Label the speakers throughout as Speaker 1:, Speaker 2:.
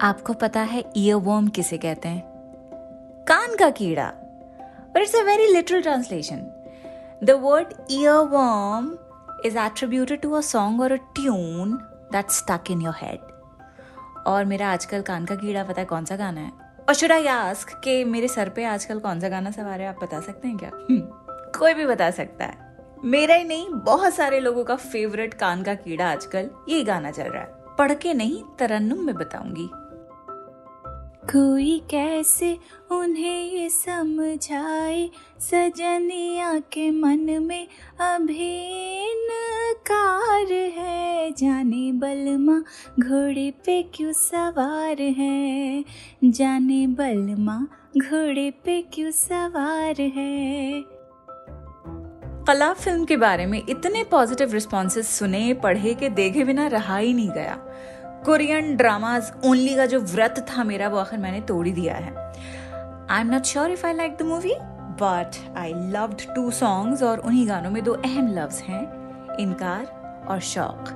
Speaker 1: आपको पता है ईयर वर्म किसे कहते हैं? कान का कीड़ा। But it's very literal translation the word earworm is attributed to a song और a tune that stuck in your head और मेरा आजकल कान का कीड़ा पता है कौन सा गाना है? और शुड आई आस्क कि मेरे सर पे आजकल कौन सा गाना सवार है आप बता सकते हैं क्या? हम्म, कोई भी बता सकता है। मेरा ही नहीं बहुत सारे लोगों का फेवरेट कान का कीड़ा आजकल ये गाना चल रहा है। पढ़ के नहीं तरन्नुम में बताऊँगी। कोई कैसे उन्हें ये समझाए? सजनिया के मन में अभी कार है। जाने बलमा घोड़े पे क्यों सवार है? जाने बलमा घोड़े पे क्यों सवार है? कला फ़िल्म के बारे में इतने पॉजिटिव रिस्पॉन्सेस सुने, पढ़े के देखे बिना रहा ही नहीं गया। कोरियन ड्रामाज ओनली का जो व्रत था मेरा, वो आखिर मैंने तोड़ ही दिया है। I am not sure if I like the movie but I loved two songs और उन्हीं गानों में दो अहम लफ्ज हैं, इनकार और शौक।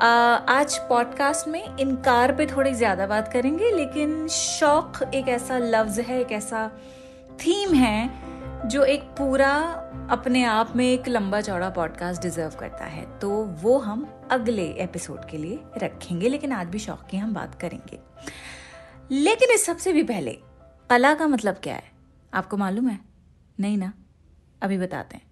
Speaker 1: आज पॉडकास्ट में इनकार पे थोड़ी ज़्यादा बात करेंगे, लेकिन शौक एक ऐसा लफ्ज़ है, एक ऐसा थीम है, जो एक पूरा अपने आप में एक लंबा चौड़ा पॉडकास्ट डिजर्व करता है। तो वो हम अगले एपिसोड के लिए रखेंगे, लेकिन आज भी शौक की हम बात करेंगे। लेकिन इस सबसे भी पहले, कला का मतलब क्या है? आपको मालूम है? नहीं ना? अभी बताते हैं।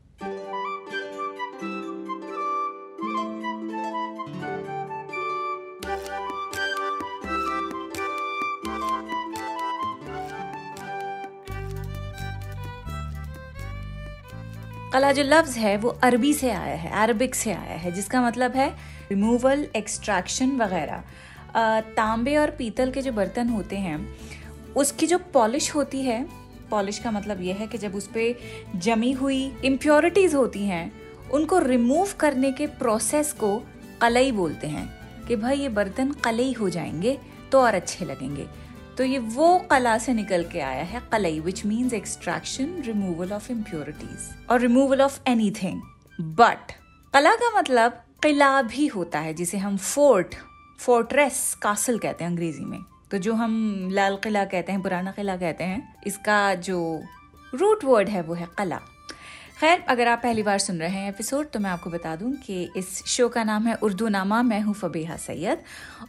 Speaker 1: कला जो लफ्ज है, वो अरबी से आया है, अरबिक से आया है, जिसका मतलब है रिमूवल एक्सट्रैक्शन वगैरह। तांबे और पीतल के जो बर्तन होते हैं, उसकी जो पॉलिश होती है पॉलिश का मतलब यह है कि जब उस पर जमी हुई इम्प्योरिटीज़ होती हैं, उनको रिमूव करने के प्रोसेस को कलई बोलते हैं, कि भाई ये बर्तन कलई हो जाएँगे तो और अच्छे लगेंगे। तो ये वो कला से निकल के आया है कलई which means extraction removal of impurities और removal of anything but कला का मतलब किला भी होता है, जिसे हम फोर्ट फोर्ट्रेस कासल कहते हैं अंग्रेज़ी में। तो जो हम लाल किला कहते हैं, पुराना किला कहते हैं, इसका जो रूट वर्ड है, वो है कला। खैर, अगर आप पहली बार सुन रहे हैं एपिसोड तो मैं आपको बता दूँ कि इस शो का नाम है उर्दू नामा, मैं हूँ फबीहा सैयद।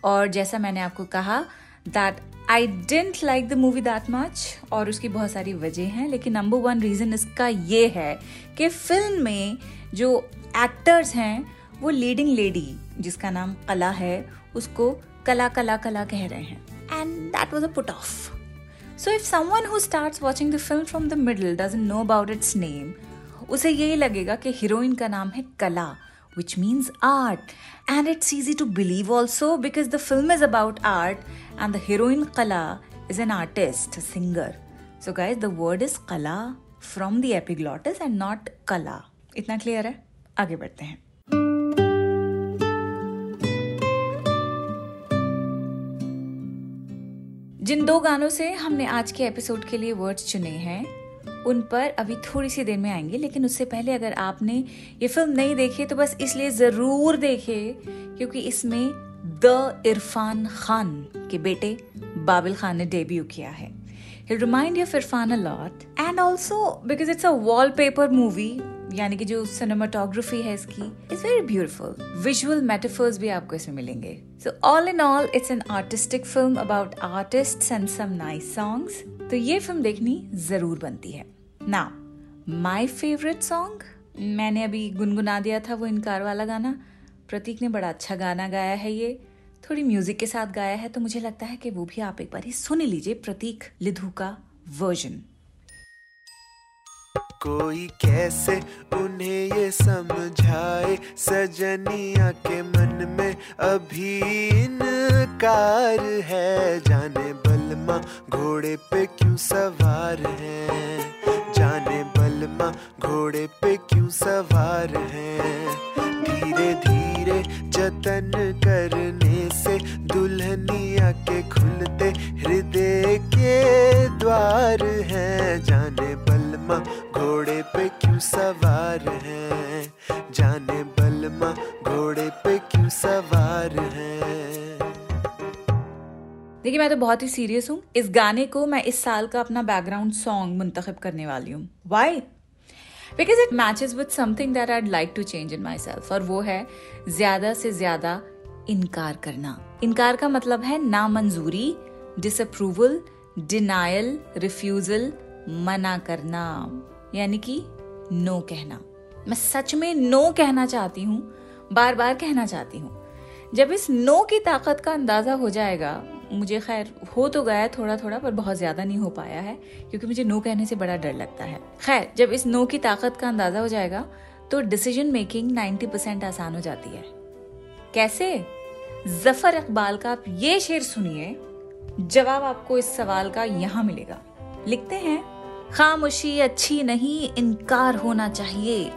Speaker 1: और जैसा मैंने आपको कहा that I didn't like the movie that much और उसकी बहुत सारी वजह हैं, लेकिन नंबर वन रीज़न इसका ये है कि फ़िल्म में जो एक्टर्स हैं, वो लीडिंग लेडी जिसका नाम कला है, उसको कला कला कला कह रहे हैं। And that was a put off so if someone who starts watching the film from the middle doesn't know about its name उसे यही लगेगा कि हीरोइन का नाम है कला। Which means art. And it's easy to believe also because the film is about art and the heroine Kala is an artist, a singer. So, guys, the word is Kala from the epiglottis and not Kala. इतना clear है आगे बढ़ते हैं जिन दो गानों से हमने आज के एपिसोड के लिए वर्ड्स चुने हैं उन पर अभी थोड़ी सी देर में आएँगे, लेकिन उससे पहले अगर आपने ये फ़िल्म नहीं देखी तो बस इसलिए ज़रूर देखे, क्योंकि इसमें द इरफान खान के बेटे बाबिल खान ने डेब्यू किया है। He'll remind you of Irfan a lot, and also because it's a wallpaper movie, यानी कि जो सिनेमाटोग्राफी है इसकी it's very beautiful visual metaphors भी आपको इसमें मिलेंगे। So all in all it's an artistic film about artist and some nice songs तो ये फ़िल्म देखनी ज़रूर बनती है। ना माई फेवरेट सॉन्ग मैंने अभी गुनगुना दिया था वो इनकार वाला गाना। प्रतीक ने बड़ा अच्छा गाना गाया है ये। थोड़ी म्यूज़िक के साथ गाया है तो मुझे लगता है कि वो भी आप एक बार ही सुन लीजिए प्रतीक लिधु का वर्जन
Speaker 2: कोई कैसे उन्हें ये समझाए? सजनिया के मन में अभी इनकार है। जाने बलमा घोड़े पे क्यों सवार है? जाने बलमा घोड़े पे क्यों सवार है? धीरे धीरे जतन करने से दुल्हनिया के खुलते हृदय के द्वार हैं। जाने
Speaker 1: मैं तो बहुत ही सीरियस हूँ। इस गाने को मैं इस साल का अपना बैकग्राउंड सॉन्ग मुंतखब करने वाली हूँ। Why because it matches with something that I'd like to change in myself और वो है ज़्यादा से ज़्यादा इनकार करना। इनकार का मतलब है नामंजूरी डिसअप्रूवल डिनायल रिफ्यूजल मना करना। यानी कि नो कहना। मैं सच में नो कहना चाहती हूँ बार बार कहना चाहती हूँ। जब इस नो की ताकत का अंदाज़ा हो जाएगा मुझे खैर हो तो गया थोड़ा थोड़ा पर बहुत ज़्यादा नहीं हो पाया है, क्योंकि मुझे नो कहने से बड़ा डर लगता है। खैर, जब इस नो की ताकत का अंदाज़ा हो जाएगा तो डिसीज़न मेकिंग 90 परसेंट आसान हो जाती है। कैसे? ज़फ़र इकबाल का आप ये शेर सुनिए, जवाब आपको इस सवाल का यहाँ मिलेगा। लिखते हैं, खामोशी अच्छी नहीं, इनकार होना चाहिए।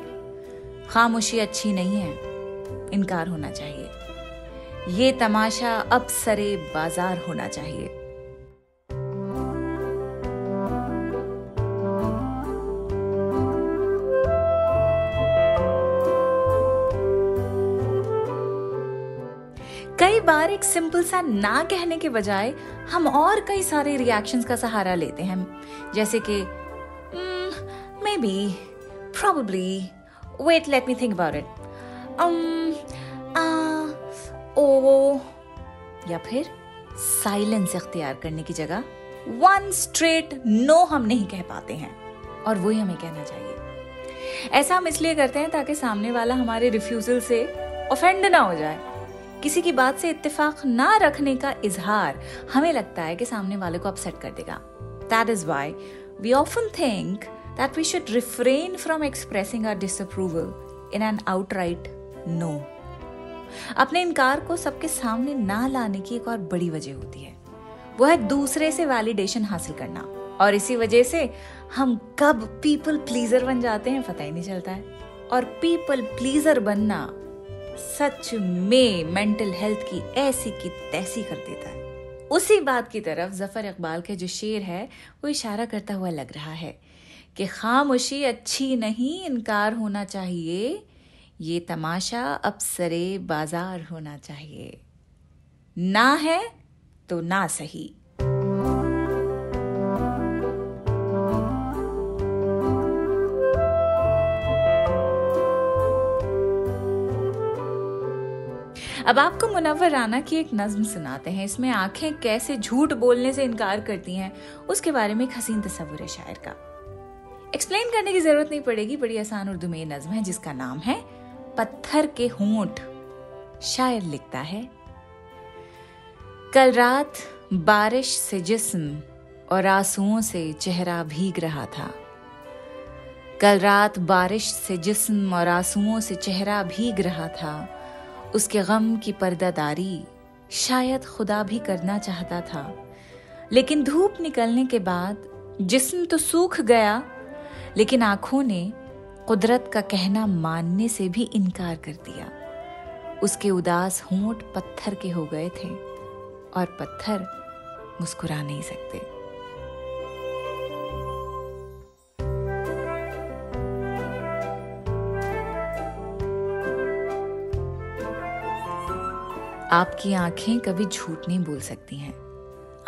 Speaker 1: खामोशी अच्छी नहीं है, इनकार होना चाहिए। ये तमाशा अब सरे बाज़ार होना चाहिए। कई बार एक सिंपल सा ना कहने के बजाय हम और कई सारे रिएक्शंस का सहारा लेते हैं। जैसे कि maybe probably wait let me think about it या फिर साइलेंस इख्तियार करने की जगह वन स्ट्रेट नो हम नहीं कह पाते हैं, और वही हमें कहना चाहिए। ऐसा हम इसलिए करते हैं ताकि सामने वाला हमारे रिफ्यूजल से ऑफेंड ना हो जाए। किसी की बात से इत्तेफाक ना रखने का इजहार हमें लगता है कि सामने वाले को अपसेट कर देगा। That is why we often think that we should refrain from expressing our disapproval in an outright no अपने इनकार को सबके सामने ना लाने की एक और बड़ी वजह होती है। वो है दूसरे से वैलिडेशन हासिल करना। और इसी वजह से हम कब पीपल प्लीजर बन जाते हैं, पता ही नहीं चलता है। और पीपल प्लीजर बनना सच में मेंटल हेल्थ की ऐसी की तैसी कर देता है। उसी बात की तरफ़ ज़फ़र इकबाल के जो शेर है, वो इशारा करता हुआ लग रहा है कि खामोशी अच्छी नहीं, इनकार होना चाहिए। ये तमाशा अब सरे बाज़ार होना चाहिए। ना है तो ना सही। अब आपको मुनवर राना की एक नज्म सुनाते हैं। इसमें आँखें कैसे झूठ बोलने से इनकार करती हैं, उसके बारे में एक हसीन तस्वुर है शायर का। एक्सप्लेन करने की ज़रूरत नहीं पड़ेगी, बड़ी आसान उर्दू में ये नज्म है, जिसका नाम है पत्थर के होंठ शायर लिखता है। कल रात बारिश से जिस्म और आंसुओं से चेहरा भीग रहा था। कल रात बारिश से जिस्म और आंसुओं से चेहरा भीग रहा था। उसके गम की पर्दादारी शायद खुदा भी करना चाहता था। लेकिन धूप निकलने के बाद जिस्म तो सूख गया, लेकिन आँखों ने कुदरत का कहना मानने से भी इनकार कर दिया। उसके उदास होंठ पत्थर के हो गए थे और पत्थर मुस्कुरा नहीं सकते। आपकी आँखें कभी झूठ नहीं बोल सकती हैं।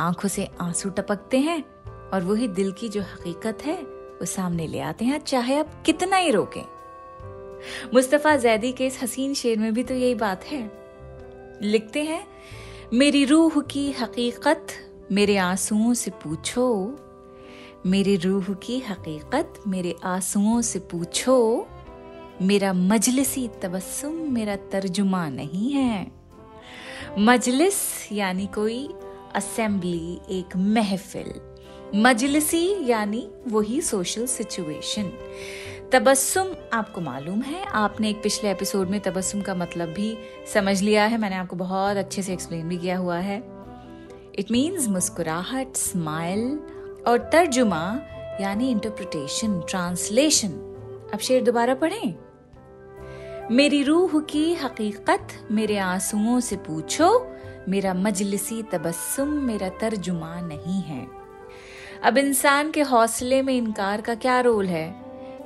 Speaker 1: आँखों से आँसू टपकते हैं और वही दिल की जो हकीकत है वो सामने ले आते हैं। चाहे आप कितना ही रोकें। मुस्तफ़ा जैदी के इस हसीन शेर में भी तो यही बात है। लिखते हैं, मेरी रूह की हकीकत मेरे आंसुओं से पूछो। मेरी रूह की हकीकत मेरे आंसुओं से पूछो। मेरा मजलिसी तबस्सुम, मेरा तर्जुमा नहीं है। मजलिस यानी कोई असेंबली, एक महफिल। मजलिसी यानी वही सोशल सिचुएशन तबस्सुम आपको मालूम है, आपने एक पिछले एपिसोड में तबस्सुम का मतलब भी समझ लिया है, मैंने आपको बहुत अच्छे से एक्सप्लेन भी किया हुआ है। इट मीन्स मुस्कुराहट स्माइल और तर्जुमा, यानी इंटरप्रिटेशन ट्रांसलेशन अब शेर दोबारा पढ़ें। मेरी रूह की हकीकत मेरे आंसुओं से पूछो, मेरा मजलिसी तबस्सुम, मेरा तर्जुमा नहीं है। अब इंसान के हौसले में इनकार का क्या रोल है?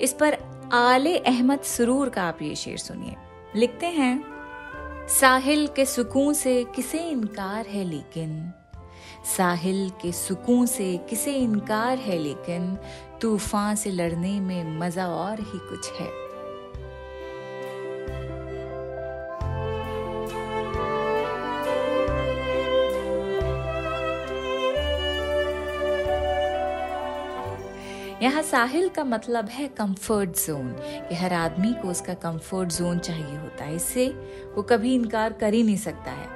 Speaker 1: इस पर आले अहमद सुरूर का आप ये शेर सुनिए। लिखते हैं, साहिल के सुकून से किसे इनकार है लेकिन? साहिल के सुकून से किसे इनकार है लेकिन? तूफ़ान से लड़ने में मज़ा और ही कुछ है। यहाँ साहिल का मतलब है कंफर्ट जोन कि हर आदमी को उसका कंफर्ट जोन चाहिए होता है। इससे वो कभी इनकार कर ही नहीं सकता है।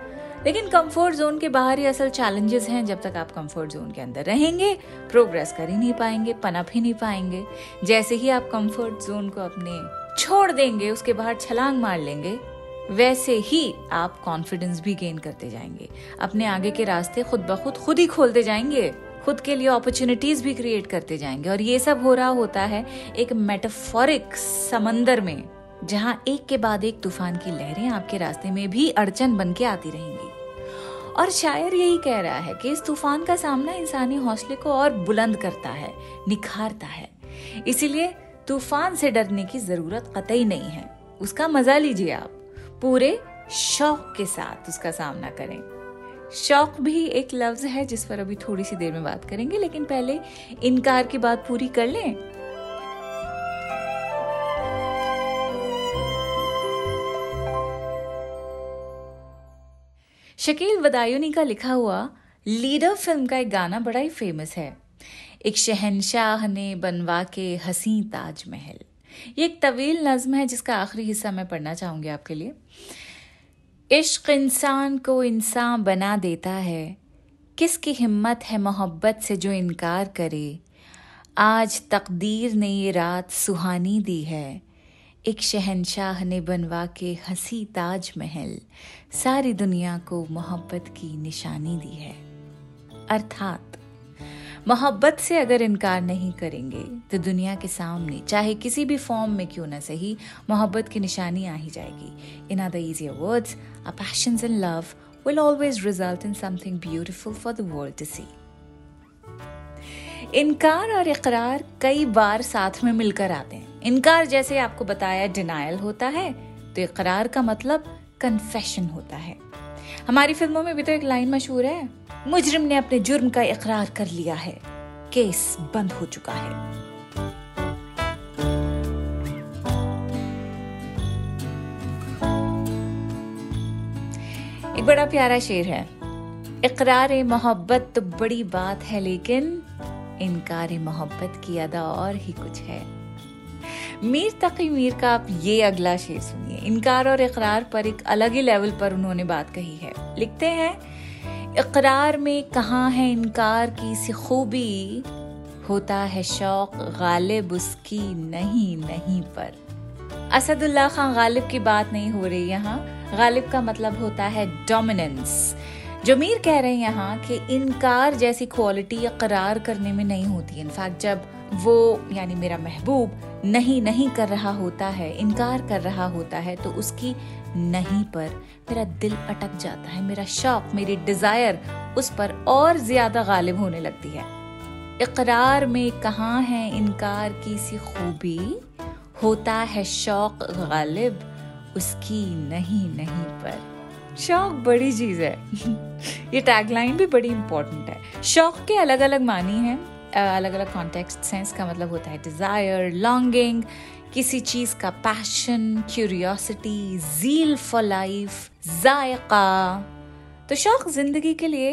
Speaker 1: लेकिन कंफर्ट जोन के बाहर ही असल चैलेंजेस हैं जब तक आप कंफर्ट जोन के अंदर रहेंगे प्रोग्रेस कर ही नहीं पाएँगे, पनप ही नहीं पाएँगे। जैसे ही आप कंफर्ट जोन को अपने छोड़ देंगे, उसके बाहर छलांग मार लेंगे, वैसे ही आप कॉन्फिडेंस भी गेन करते जाएँगे। अपने आगे के रास्ते खुद ब खुद खुद ही खोलते जाएँगे। खुद के लिए अपॉर्चुनिटीज़ भी क्रिएट करते जाएँगे। और ये सब हो रहा होता है एक मेटाफोरिक समंदर में, जहाँ एक के बाद एक तूफ़ान की लहरें आपके रास्ते में भी अड़चन बन के आती रहेंगी। और शायर यही कह रहा है कि इस तूफ़ान का सामना इंसानी हौसले को और बुलंद करता है, निखारता है। इसीलिए तूफ़ान से डरने की ज़रूरत कतई नहीं है। उसका मज़ा लीजिए आप, पूरे शौक के साथ उसका सामना करें। शौक भी एक लफ्ज है, जिस पर अभी थोड़ी सी देर में बात करेंगे, लेकिन पहले इनकार की बात पूरी कर लें। शकील वदायूनी का लिखा हुआ, लीडर फ़िल्म का एक गाना बड़ा ही फ़ेमस है। एक शहनशाह ने बनवा के हसी ताजमहल। ये एक तवील नज्म है, जिसका आखिरी हिस्सा मैं पढ़ना चाहूँगी आपके लिए। इश्क इंसान को इंसान बना देता है। किसकी हिम्मत है मोहब्बत से जो इनकार करे? आज तकदीर ने ये रात सुहानी दी है। एक शहनशाह ने बनवा के हँसी ताज महल सारी दुनिया को मोहब्बत की निशानी दी है। अर्थात मोहब्बत से अगर इनकार नहीं करेंगे तो दुनिया के सामने, चाहे किसी भी फॉर्म में क्यों ना सही, मोहब्बत की निशानी आ ही जाएगी। In other easier words a passion in love will always result in something beautiful for the world to see. इनकार और इकरार कई बार साथ में मिलकर आते हैं। इनकार जैसे आपको बताया डिनायल होता है तो इकरार का मतलब कन्फेशन होता है। हमारी फ़िल्मों में भी तो एक लाइन मशहूर है। मुजरिम ने अपने जुर्म का इकरार कर लिया है। केस बंद हो चुका है। एक बड़ा प्यारा शेर है। इकरार मोहब्बत तो बड़ी बात है, लेकिन इनकार मोहब्बत की अदा और ही कुछ है। मीर तकी मीर का आप ये अगला शेर सुनिए। इनकार और इकरार पर एक अलग ही लेवल पर उन्होंने बात कही है। लिखते हैं, इकरार में कहाँ है इनकार की सी खूबी? होता है शौक गालिब उसकी नहीं नहीं पर। असदुल्ला खान गालिब की बात नहीं हो रही यहाँ। गालिब का मतलब होता है डोमिनेंस जो मीर कह रहे हैं यहाँ कि इनकार जैसी क्वालिटी करार करने में नहीं होती। इनफैक्ट जब वो, यानी मेरा महबूब, नहीं नहीं कर रहा होता है, इनकार कर रहा होता है तो उसकी नहीं पर मेरा दिल अटक जाता है, मेरा शौक, मेरी डिज़ायर उस पर और ज़्यादा गालिब होने लगती है। इकरार में कहाँ है इनकार की सी खूबी? होता है शौक गालिब, उसकी नहीं नहीं पर। शौक बड़ी चीज़ है। ये टैगलाइन भी बड़ी इंपॉर्टेंट है। शौक के अलग अलग मानी हैं अलग अलग कॉन्टेक्स्ट हैं इसका मतलब होता है डिज़ायर लॉन्गिंग किसी चीज़ का passion curiosity zeal for life जायका। तो शौक ज़िंदगी के लिए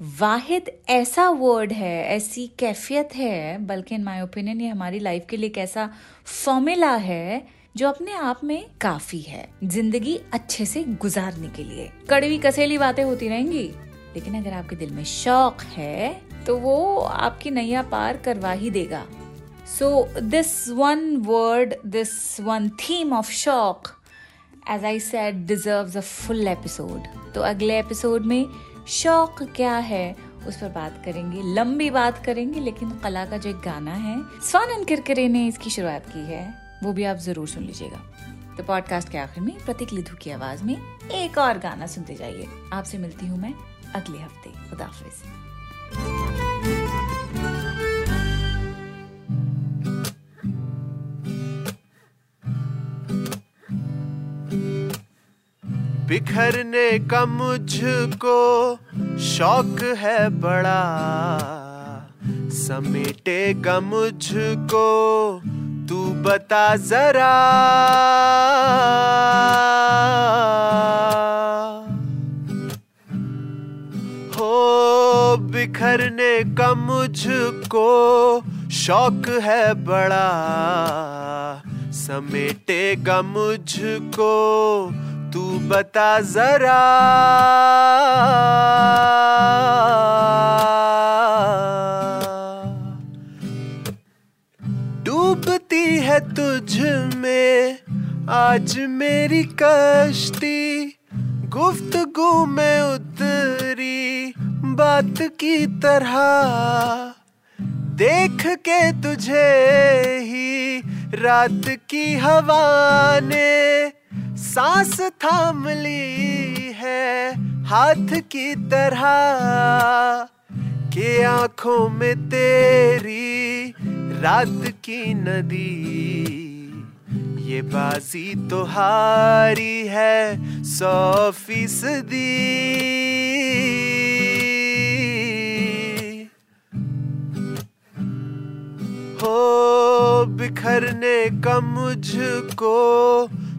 Speaker 1: वाहिद ऐसा वर्ड है, ऐसी कैफियत है, बल्कि इन माय ओपिनियन ये हमारी लाइफ के लिए एक ऐसा फॉर्मूला है जो अपने आप में काफ़ी है, ज़िंदगी अच्छे से गुजारने के लिए। कड़वी कसेली बातें होती रहेंगी, लेकिन अगर आपके दिल में शौक है तो वो आपकी नैया पार करवा ही देगा। So this one word this one theme of शौक as I said deserve a full episode तो अगले एपिसोड में शौक क्या है, उस पर बात करेंगे, लंबी बात करेंगे, लेकिन कला का जो एक गाना है स्वानंद किरकिरे ने इसकी शुरुआत की है। वो भी आप ज़रूर सुन लीजिएगा। तो पॉडकास्ट के आखिर में प्रतीक लिधु की आवाज़ में एक और गाना सुनते जाइए। आपसे मिलती हूँ मैं अगले हफ़्ते। खुदाफिज
Speaker 2: बिखरने का मुझको शौक है बड़ा, समेटेगा मुझको बता जरा। हो बिखरने का मुझको शौक है बड़ा। समेटेगा मुझको तू बता जरा। डूबती है तुझ में आज मेरी कश्ती। गुफ्तगु में उतरी बात की तरह। देख के तुझे ही रात की हवा ने सांस थाम ली है हाथ की तरह। के आँखों में तेरी रात की नदी, ये बाजी तो हारी है सौ फ़ीसदी। हो बिखरने का मुझको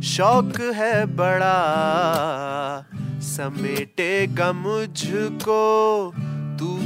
Speaker 2: शौक है बड़ा, समेटेगा मुझको